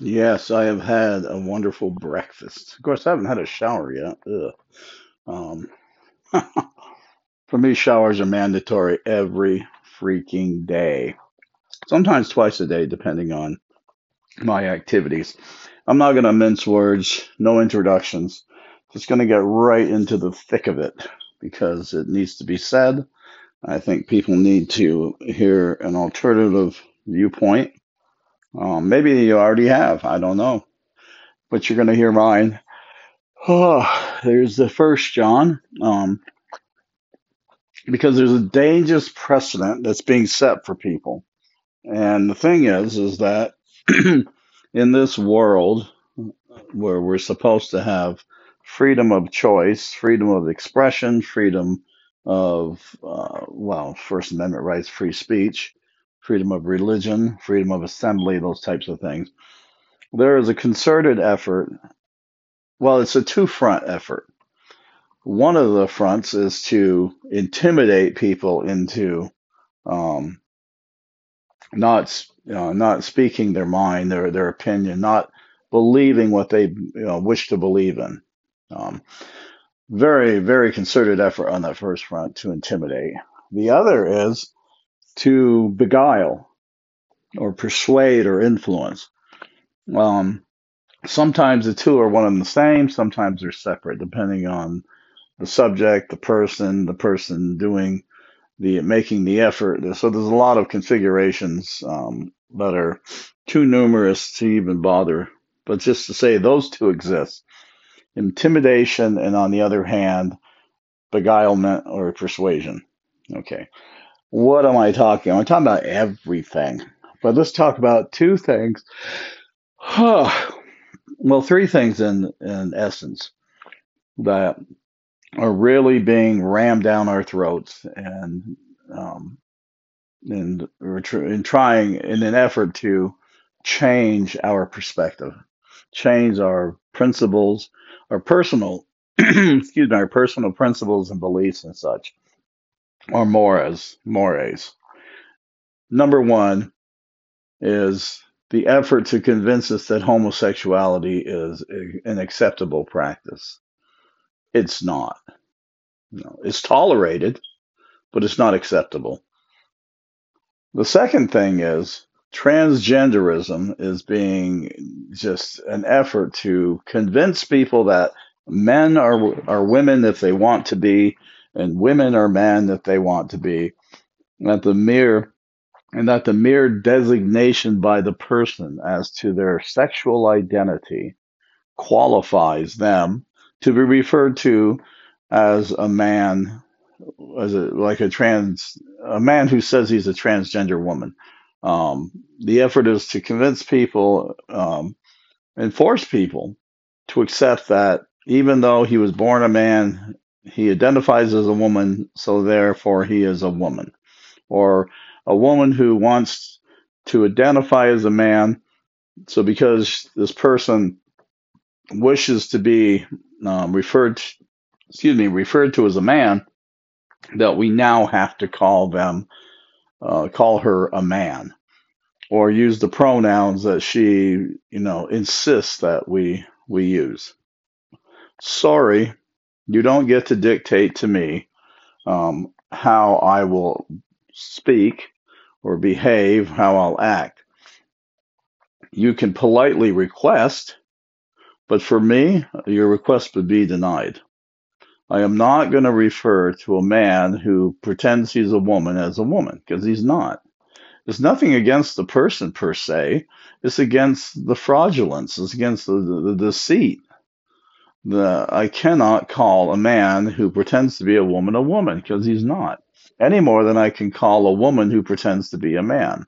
Yes, I have had a wonderful breakfast. Of course, I haven't had a shower yet. Ugh. Um, for me, showers are mandatory every freaking day. Sometimes twice a day, depending on my activities. I'm not going to mince words, no introductions. Just going to get right into the thick of it because it needs to be said. I think people need to hear an alternative viewpoint. Um, maybe you already have. I don't know. But you're going to hear mine Oh, there's the first John, um, because there's a dangerous precedent that's being set for people. And the thing is, is that in this world where we're supposed to have freedom of choice, freedom of expression, freedom of, uh, well, First Amendment rights, free speech, freedom of religion, freedom of assembly, those types of things, there is a concerted effort. Well, it's a two front effort One of the fronts is to intimidate people into um, not not speaking their mind, their their opinion, not believing what they you know, wish to believe in. Um, very very concerted effort on that first front to intimidate. The other is to beguile or persuade or influence. Um, sometimes the two are one and the same. Sometimes they're separate, depending on the subject, the person, the person doing the making the effort. So there's a lot of configurations um, that are too numerous to even bother. But just to say those two exist intimidation, and on the other hand, beguilement or persuasion. Okay. What am I talking? I'm talking about everything. But let's talk about two things. well, three things in, in essence that are really being rammed down our throats and um, and we're trying in an effort to change our perspective, change our principles, our personal, excuse me, our personal principles and beliefs and such, or mores, mores. Number one is the effort to convince us that homosexuality is an acceptable practice. It's not. No, it's tolerated, but it's not acceptable The second thing is transgenderism is being just an effort to convince people that men are are women if they want to be, and women are men that they want to be. That the mere and that the mere designation by the person as to their sexual identity qualifies them to be referred to as a man as a like a trans a man who says he's a transgender woman. Um, the effort is to convince people um, and force people to accept that even though he was born a man, he identifies as a woman, so therefore he is a woman. Or a woman who wants to identify as a man, so because this person wishes to be um, referred, to, excuse me, referred to as a man, that we now have to call them, uh, call her a man, or use the pronouns that she, you know, insists that we we use. Sorry, you don't get to dictate to me um, how I will speak or behave, how I'll act. You can politely request, but for me, your request would be denied. I am not going to refer to a man who pretends he's a woman as a woman because he's not. It's nothing against the person per se. It's against the fraudulence. It's against the, the, the deceit. The, I cannot call a man who pretends to be a woman a woman because he's not. Any more than I can call a woman who pretends to be a man.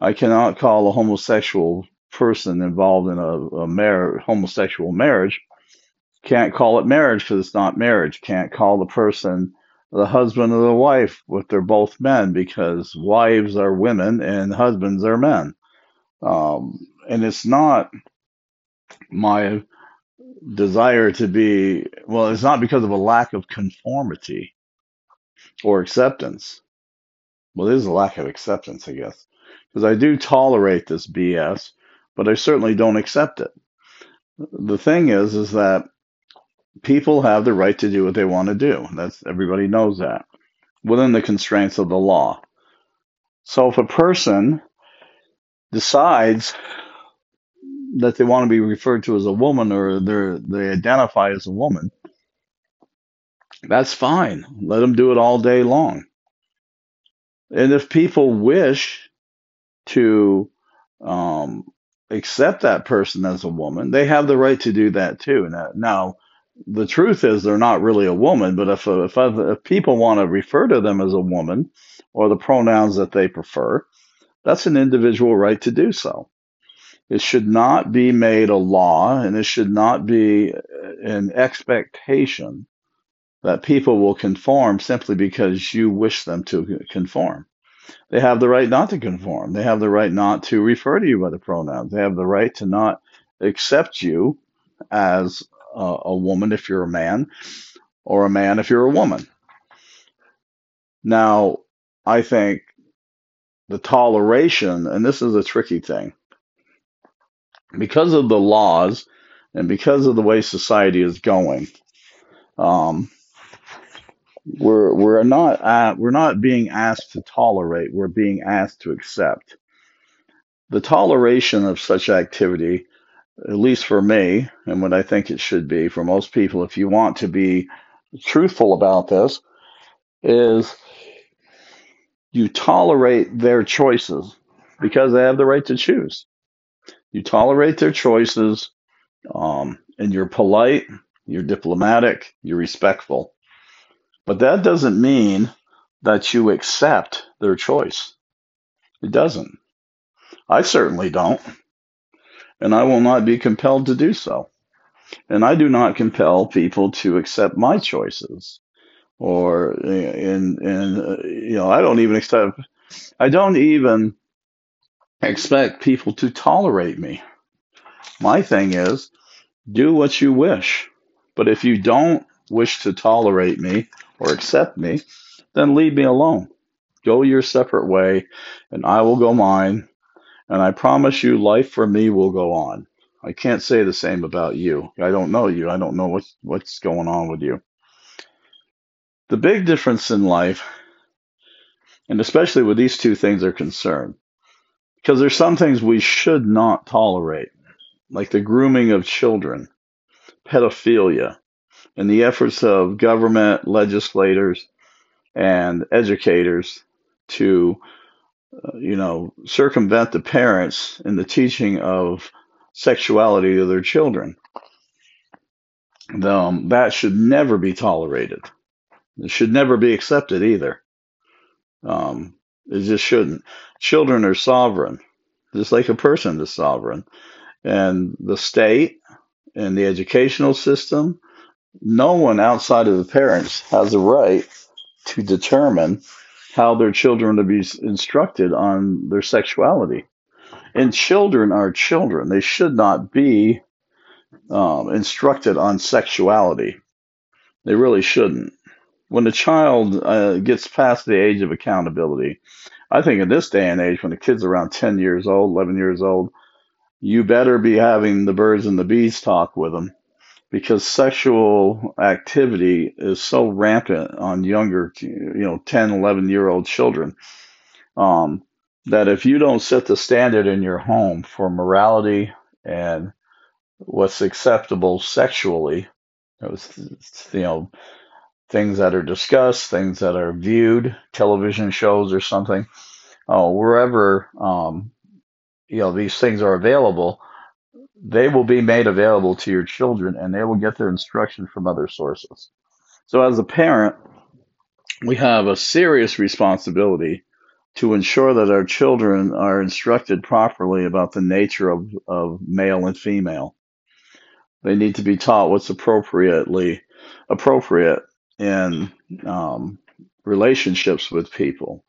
I cannot call a homosexual person involved in a, a mar- homosexual marriage can't call it marriage because it's not marriage. Can't call the person the husband or the wife if they're both men because wives are women and husbands are men. Um, and it's not my desire to be, well, it's not because of a lack of conformity or acceptance. Well, there's a lack of acceptance, I guess, because I do tolerate this BS but I certainly don't accept it. The thing is, is that people have the right to do what they want to do. That's everybody knows that within the constraints of the law. So if a person decides that they want to be referred to as a woman or they they identify as a woman, that's fine. Let them do it all day long. And if people wish to um, accept that person as a woman, they have the right to do that too. Now, now the truth is they're not really a woman, but if, if, if people want to refer to them as a woman or the pronouns that they prefer, that's an individual right to do so. It should not be made a law and it should not be an expectation that people will conform simply because you wish them to conform. They have the right not to conform. They have the right not to refer to you by the pronouns. They have the right to not accept you as a, a woman if you're a man or a man if you're a woman. Now, I think the toleration, and this is a tricky thing, because of the laws and because of the way society is going, um, we're we're not uh, we're not being asked to tolerate. We're being asked to accept. The toleration of such activity, at least for me, and what I think it should be for most people, if you want to be truthful about this, is you tolerate their choices because they have the right to choose. You tolerate their choices, um, and you're polite, you're diplomatic, you're respectful. But that doesn't mean that you accept their choice. It doesn't. I certainly don't. And I will not be compelled to do so. And I do not compel people to accept my choices. Or, and, and, uh, you know, I don't even accept, I don't even expect people to tolerate me. My thing is, do what you wish. But if you don't wish to tolerate me or accept me, then leave me alone. Go your separate way, and I will go mine. And I promise you, life for me will go on. I can't say the same about you. I don't know you. I don't know what's what's going on with you. The big difference in life, and especially with these two things are concerned, because there's some things we should not tolerate, like the grooming of children, pedophilia, and the efforts of government, legislators, and educators to, uh, you know, circumvent the parents in the teaching of sexuality to their children. Um, that should never be tolerated. It should never be accepted either. Um, it just shouldn't. Children are sovereign, just like a person is sovereign. And the state and the educational system no one outside of the parents has a right to determine how their children are to be instructed on their sexuality. And children are children. They should not be um, instructed on sexuality. They really shouldn't. When a child uh, gets past the age of accountability, I think in this day and age, when the kid's around 10 years old, 11 years old, you better be having the birds and the bees talk with them because sexual activity is so rampant on younger, you know, 10, 11 year old children, um, that if you don't set the standard in your home for morality and what's acceptable sexually, you know, things that are discussed, things that are viewed, television shows or something, oh, wherever, um, you know, these things are available, they will be made available to your children and they will get their instruction from other sources. So, as a parent, we have a serious responsibility to ensure that our children are instructed properly about the nature of, of male and female. They need to be taught what's appropriately appropriate in um, relationships with people,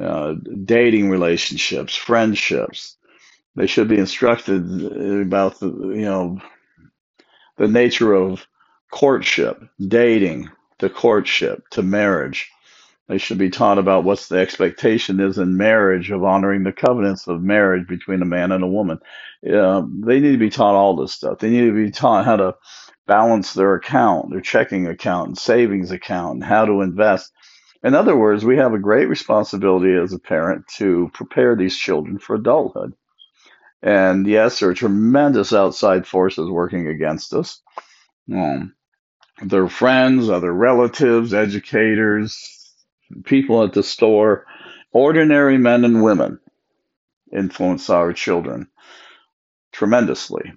uh, dating relationships, friendships, they should be instructed about the you know the nature of courtship, dating, to courtship, to marriage. They should be taught about what's the expectation is in marriage of honoring the covenants of marriage between a man and a woman. Uh, they need to be taught all this stuff. They need to be taught how to balance their account, their checking account, and savings account, and how to invest. In other words, we have a great responsibility as a parent to prepare these children for adulthood. And yes, there are tremendous outside forces working against us. Um, their friends, other relatives, educators, people at the store, ordinary men and women influence our children tremendously.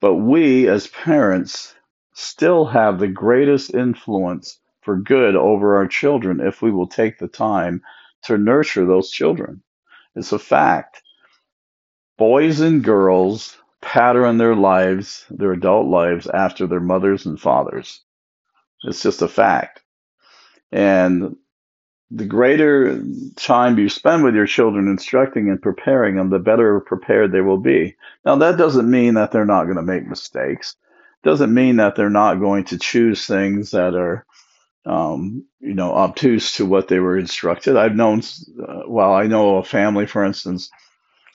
But we as parents still have the greatest influence for good over our children if we will take the time to nurture those children. It's a fact. Boys and girls pattern their lives, their adult lives, after their mothers and fathers. It's just a fact. And the greater time you spend with your children instructing and preparing them, the better prepared they will be. Now, that doesn't mean that they're not going to make mistakes. Doesn't mean that they're not going to choose things that are, um, you know, obtuse to what they were instructed. I've known, uh, well, I know a family, for instance,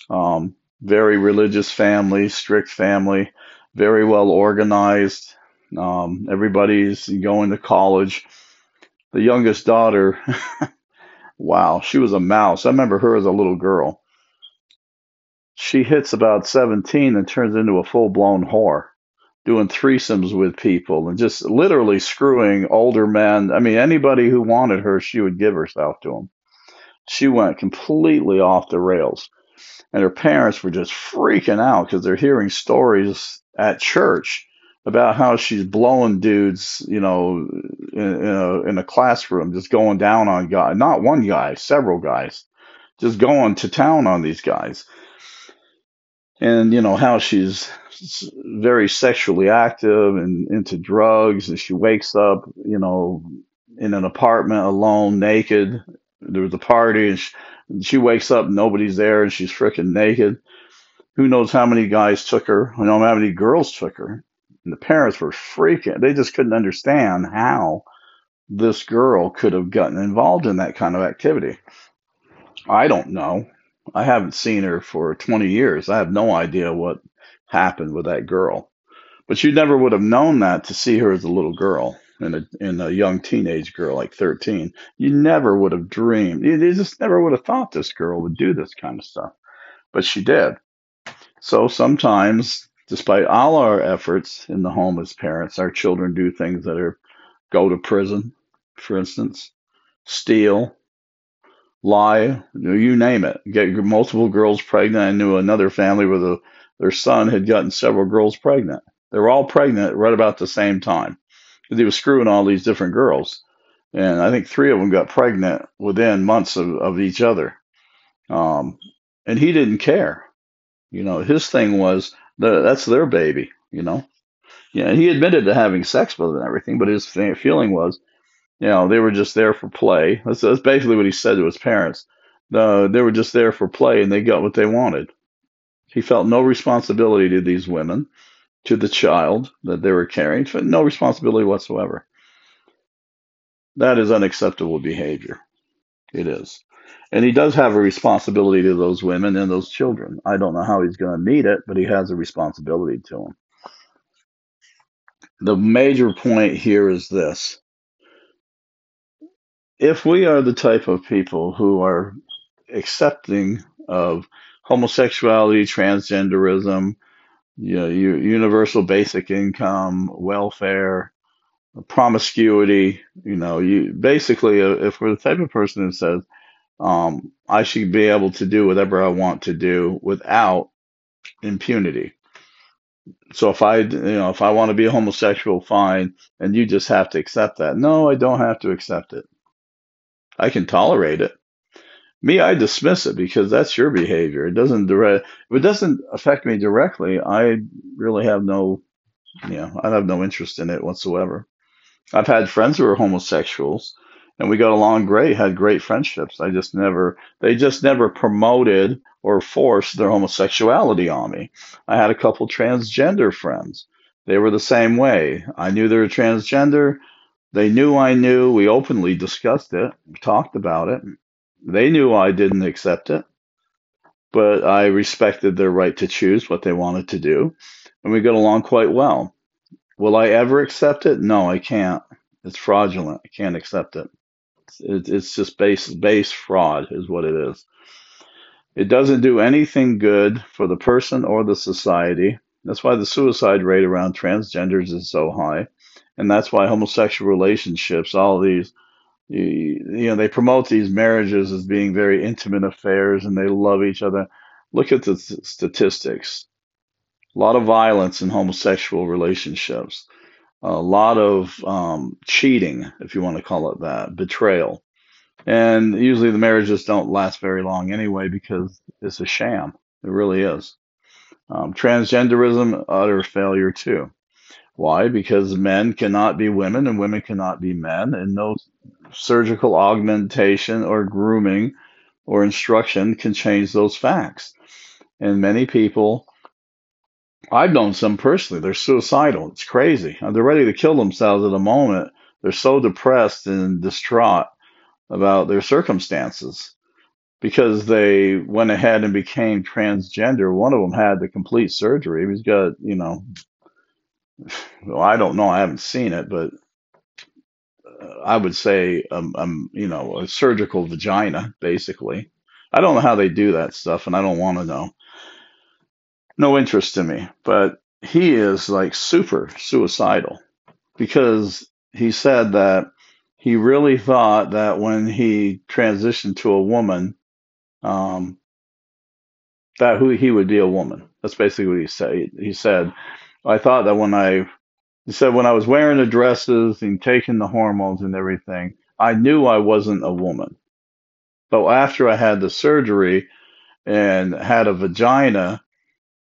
um, very religious family, strict family, very well organized. Um, everybody's going to college the youngest daughter, wow, she was a mouse. I remember her as a little girl. She hits about 17 and turns into a full blown whore, doing threesomes with people and just literally screwing older men. I mean, anybody who wanted her, she would give herself to them. She went completely off the rails. And her parents were just freaking out because they're hearing stories at church about how she's blowing dudes, you know, in, in, a, in a classroom, just going down on guys, not one guy, several guys, just going to town on these guys. And, you know, how she's very sexually active and into drugs, and she wakes up, you know, in an apartment alone, naked. There was a party, and she, she wakes up, nobody's there, and she's freaking naked. Who knows how many guys took her? I don't know how many girls took her and the parents were freaking. They just couldn't understand how this girl could have gotten involved in that kind of activity. I don't know. I haven't seen her for 20 years. I have no idea what happened with that girl. But you never would have known that to see her as a little girl and a, and a young teenage girl like 13. You never would have dreamed. You just never would have thought this girl would do this kind of stuff. But she did. So sometimes despite all our efforts in the home as parents, our children do things that are go to prison, for instance, steal, lie, you name it. Get multiple girls pregnant. I knew another family where the, their son had gotten several girls pregnant. They were all pregnant right about the same time because he was screwing all these different girls. And I think three of them got pregnant within months of, of each other. Um, and he didn't care. You know, his thing was that's their baby, you know. Yeah, he admitted to having sex with it and everything, but his feeling was, you know, they were just there for play. That's, that's basically what he said to his parents. Uh, they were just there for play, and they got what they wanted. He felt no responsibility to these women, to the child that they were carrying, no responsibility whatsoever. That is unacceptable behavior. It is. And he does have a responsibility to those women and those children. I don't know how he's going to meet it, but he has a responsibility to them. The major point here is this. If we are the type of people who are accepting of homosexuality, transgenderism, you know, universal basic income, welfare, promiscuity, you know, you basically, uh, if we're the type of person who says, um, I should be able to do whatever I want to do without impunity. So if I, you know, if I want to be a homosexual, fine, and you just have to accept that. No, I don't have to accept it. I can tolerate it. Me, I dismiss it because that's your behavior. It doesn't direct. If it doesn't affect me directly, I really have no, you know, I have no interest in it whatsoever. I've had friends who are homosexuals and we got along great, had great friendships. I just never, they just never promoted or forced their homosexuality on me. I had a couple transgender friends. They were the same way. I knew they were transgender. They knew I knew. We openly discussed it, talked about it. They knew I didn't accept it, but I respected their right to choose what they wanted to do, and we got along quite well. Will I ever accept it? No, I can't. It's fraudulent. I can't accept it. It's, it's just base base fraud, is what it is. It doesn't do anything good for the person or the society. That's why the suicide rate around transgenders is so high. And that's why homosexual relationships, all these, you know, they promote these marriages as being very intimate affairs and they love each other. Look at the statistics. A lot of violence in homosexual relationships, a lot of um, cheating, if you want to call it that, betrayal. And usually the marriages don't last very long anyway because it's a sham. It really is. Um, transgenderism, utter failure too. Why? Because men cannot be women and women cannot be men, and no surgical augmentation or grooming or instruction can change those facts. And many people, I've known some personally, they're suicidal. It's crazy. They're ready to kill themselves at a moment. They're so depressed and distraught about their circumstances because they went ahead and became transgender. One of them had the complete surgery. He's got, you know, well, I don't know. I haven't seen it, but uh, I would say, um, um, you know, a surgical vagina, basically. I don't know how they do that stuff, and I don't want to know. No interest in me. But he is like super suicidal because he said that he really thought that when he transitioned to a woman, um, that who he would be a woman. That's basically what he said. He said, "I thought that when I," he said, when I was wearing the dresses and taking the hormones and everything, I knew I wasn't a woman. But after I had the surgery and had a vagina,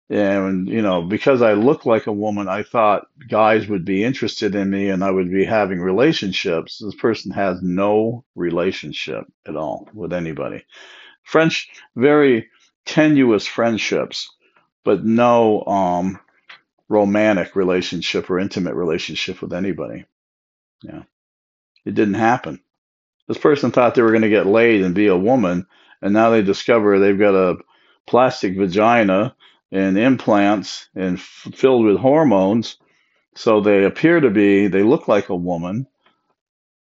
and you know because i look like a woman i thought guys would be interested in me and i would be having relationships. This person has no relationship at all with anybody. French very tenuous friendships but no um romantic relationship or intimate relationship with anybody. Yeah. It didn't happen. This person thought they were going to get laid and be a woman and now they discover they've got a plastic vagina and implants and f- filled with hormones. So they appear to be, they look like a woman,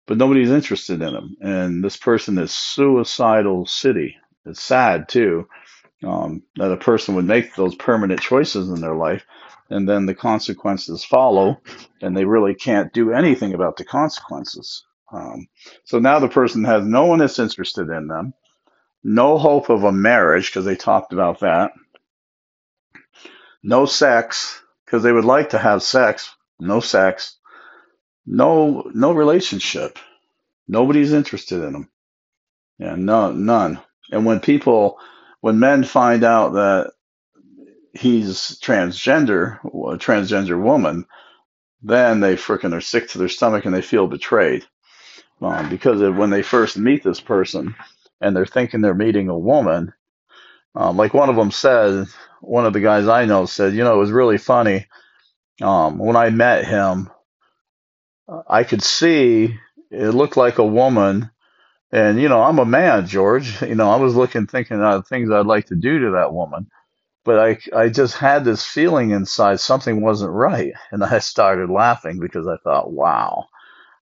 but nobody's interested in them. And this person is suicidal city. It's sad too um, that a person would make those permanent choices in their life, and then the consequences follow, and they really can't do anything about the consequences. Um, so now the person has no one that's interested in them, no hope of a marriage because they talked about that no sex because they would like to have sex. No sex. No no relationship. Nobody's interested in them. Yeah, no none. And when people when men find out that he's transgender, a transgender woman, then they freaking are sick to their stomach and they feel betrayed. Um, because when they first meet this person and they're thinking they're meeting a woman, um, like one of them said, one of the guys I know said, you know, it was really funny. Um, when I met him, I could see it looked like a woman. And, you know, I'm a man, George. You know, I was looking, thinking of things I'd like to do to that woman. But I, I just had this feeling inside something wasn't right. And I started laughing because I thought, wow,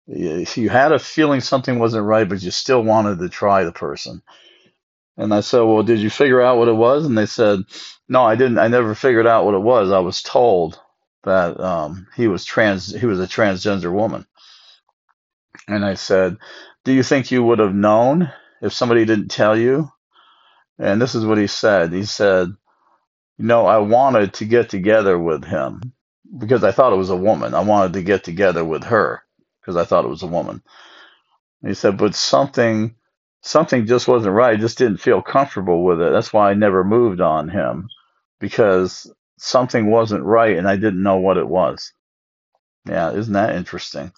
you had a feeling something wasn't right, but you still wanted to try the person. And I said, Well, did you figure out what it was? And they said, No, I didn't. I never figured out what it was. I was told that um, he was trans. He was a transgender woman. And I said, Do you think you would have known if somebody didn't tell you? And this is what he said. He said, You know, I wanted to get together with him because I thought it was a woman. I wanted to get together with her because I thought it was a woman. And he said, But something something just wasn't right. I just didn't feel comfortable with it. That's why I never moved on him because something wasn't right and I didn't know what it was. Yeah, isn't that interesting?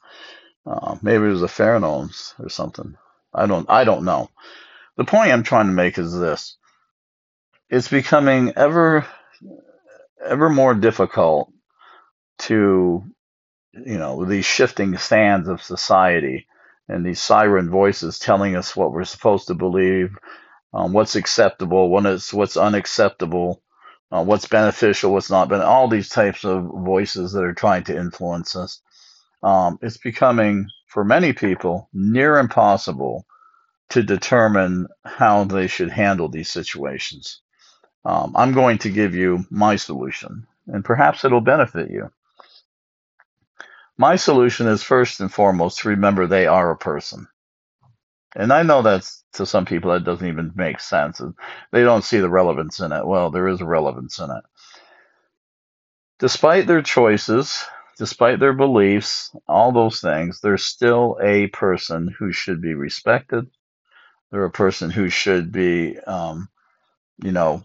Uh, maybe it was the pheromones or something. I don't. I don't know. The point I'm trying to make is this: it's becoming ever, ever more difficult to you know, these shifting sands of society and these siren voices telling us what we're supposed to believe, um, what's acceptable, what is, what's unacceptable, uh, what's beneficial, what's not, but all these types of voices that are trying to influence us. Um, it's becoming, for many people, near impossible to determine how they should handle these situations. Um, I'm going to give you my solution, and perhaps it'll benefit you. My solution is first and foremost to remember they are a person. And I know that's to some people that doesn't even make sense. They don't see the relevance in it. Well, there is a relevance in it. Despite their choices, despite their beliefs, all those things, they're still a person who should be respected. They're a person who should be, um, you know,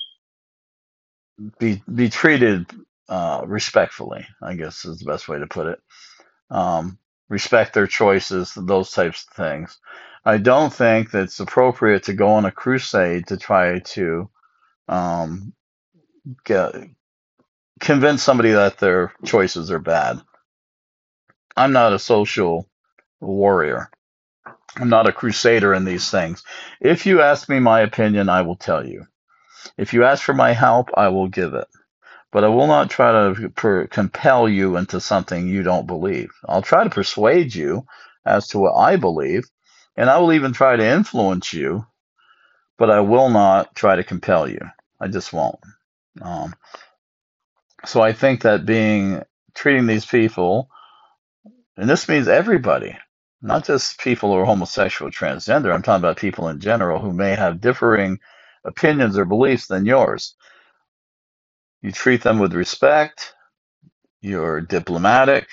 be be treated uh, respectfully. I guess is the best way to put it. Um, respect their choices, those types of things. I don't think that it's appropriate to go on a crusade to try to um, get convince somebody that their choices are bad. I'm not a social warrior. I'm not a crusader in these things. If you ask me my opinion, I will tell you. If you ask for my help, I will give it. But I will not try to per- compel you into something you don't believe. I'll try to persuade you as to what I believe, and I will even try to influence you, but I will not try to compel you. I just won't. Um, so I think that being treating these people, and this means everybody, not just people who are homosexual, transgender. I'm talking about people in general who may have differing opinions or beliefs than yours. You treat them with respect. You're diplomatic.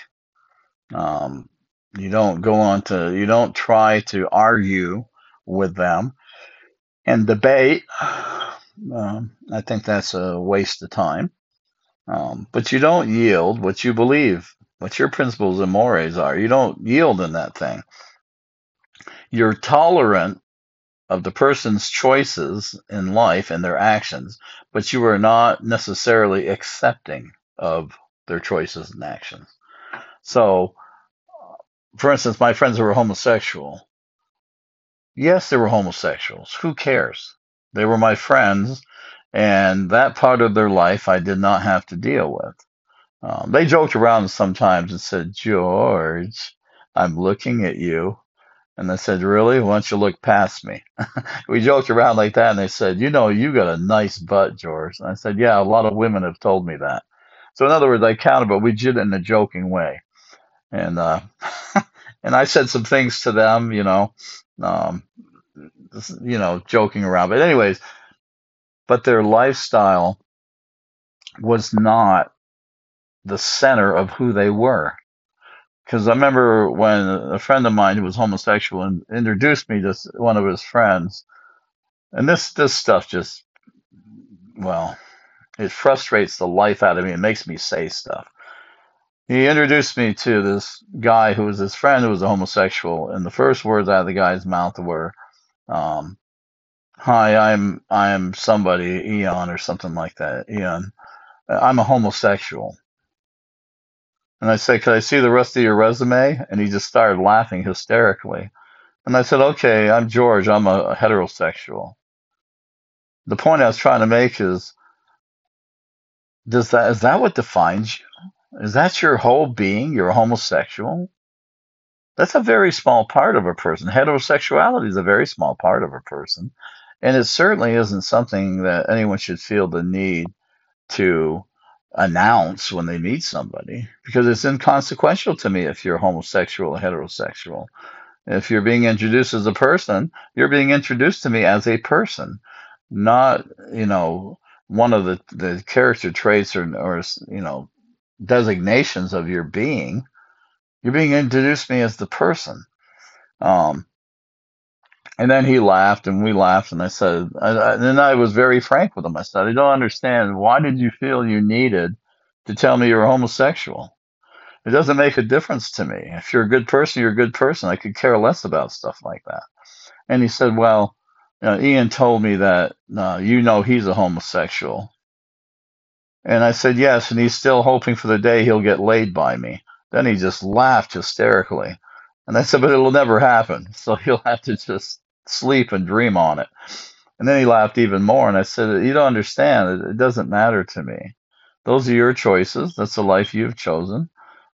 Um, you don't go on to, you don't try to argue with them and debate. Um, I think that's a waste of time. Um, but you don't yield what you believe, what your principles and mores are. You don't yield in that thing. You're tolerant of the person's choices in life and their actions, but you are not necessarily accepting of their choices and actions. So, for instance, my friends who were homosexual, yes, they were homosexuals. Who cares? They were my friends, and that part of their life I did not have to deal with. Um, they joked around sometimes and said, George, I'm looking at you. And I said, Really? Why don't you look past me? we joked around like that, and they said, You know, you got a nice butt, George. And I said, Yeah, a lot of women have told me that. So, in other words, I counted, but we did it in a joking way. And, uh, and I said some things to them, you know, um, you know, joking around. But, anyways, but their lifestyle was not the center of who they were because I remember when a friend of mine who was homosexual and introduced me to one of his friends, and this this stuff just well, it frustrates the life out of me. It makes me say stuff. He introduced me to this guy who was his friend who was a homosexual, and the first words out of the guy's mouth were, um, "Hi, I'm I'm somebody, Eon or something like that. Eon, I'm a homosexual." And I said, Could I see the rest of your resume? And he just started laughing hysterically. And I said, Okay, I'm George. I'm a heterosexual. The point I was trying to make is does that is that what defines you? Is that your whole being? You're a homosexual? That's a very small part of a person. Heterosexuality is a very small part of a person. And it certainly isn't something that anyone should feel the need to announce when they meet somebody because it's inconsequential to me if you're homosexual or heterosexual. If you're being introduced as a person, you're being introduced to me as a person, not, you know, one of the, the character traits or, or, you know, designations of your being. You're being introduced to me as the person. Um, and then he laughed and we laughed and I said, and then I was very frank with him. I said, I don't understand. Why did you feel you needed to tell me you're homosexual? It doesn't make a difference to me. If you're a good person, you're a good person. I could care less about stuff like that. And he said, well, you know, Ian told me that uh, you know he's a homosexual. And I said, yes. And he's still hoping for the day he'll get laid by me. Then he just laughed hysterically. And I said, but it'll never happen. So you'll have to just sleep and dream on it. And then he laughed even more. And I said, you don't understand. It, it doesn't matter to me. Those are your choices. That's the life you've chosen.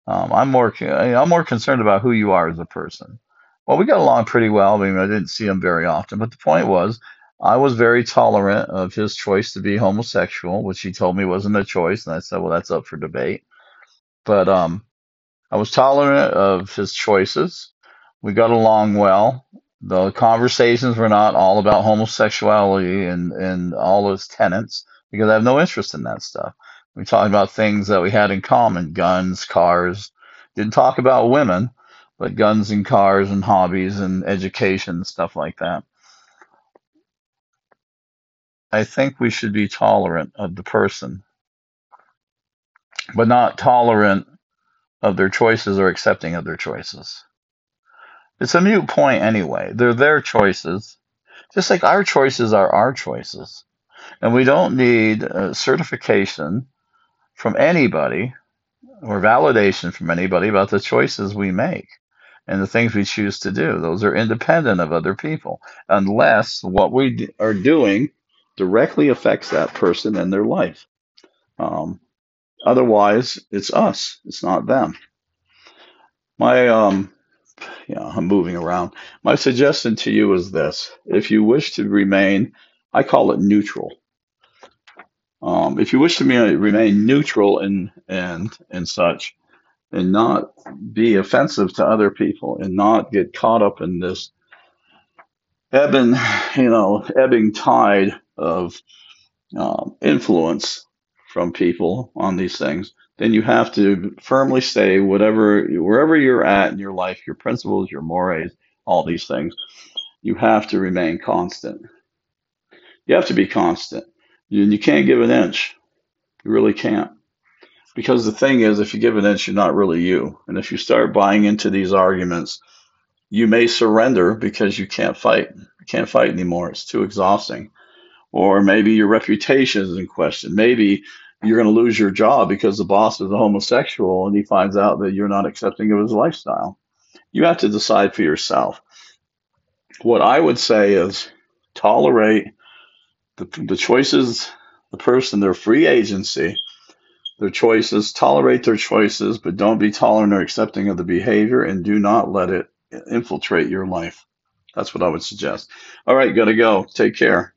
Um, I'm more I'm more concerned about who you are as a person. Well, we got along pretty well. I mean, I didn't see him very often, but the point was, I was very tolerant of his choice to be homosexual, which he told me wasn't a choice, and I said, well, that's up for debate. But um, I was tolerant of his choices. We got along well. The conversations were not all about homosexuality and, and all those tenets because I have no interest in that stuff. We talked about things that we had in common guns, cars. Didn't talk about women, but guns and cars and hobbies and education and stuff like that. I think we should be tolerant of the person, but not tolerant of their choices or accepting of their choices. It's a mute point anyway. They're their choices, just like our choices are our choices. And we don't need a certification from anybody or validation from anybody about the choices we make and the things we choose to do. Those are independent of other people, unless what we are doing directly affects that person and their life. Um, otherwise, it's us, it's not them. My, um, yeah, I'm moving around. My suggestion to you is this if you wish to remain, I call it neutral. Um, if you wish to remain neutral and and and such, and not be offensive to other people, and not get caught up in this ebbing, you know, ebbing tide of um, influence from people on these things, then you have to firmly stay whatever wherever you're at in your life, your principles, your mores, all these things. You have to remain constant. You have to be constant. You, you can't give an inch. You really can't. Because the thing is, if you give an inch, you're not really you. And if you start buying into these arguments, you may surrender because you can't fight. You can't fight anymore. It's too exhausting or maybe your reputation is in question. Maybe you're going to lose your job because the boss is a homosexual and he finds out that you're not accepting of his lifestyle. You have to decide for yourself. What I would say is tolerate the, the choices, the person, their free agency, their choices, tolerate their choices, but don't be tolerant or accepting of the behavior and do not let it infiltrate your life. That's what I would suggest. All right, gotta go. Take care.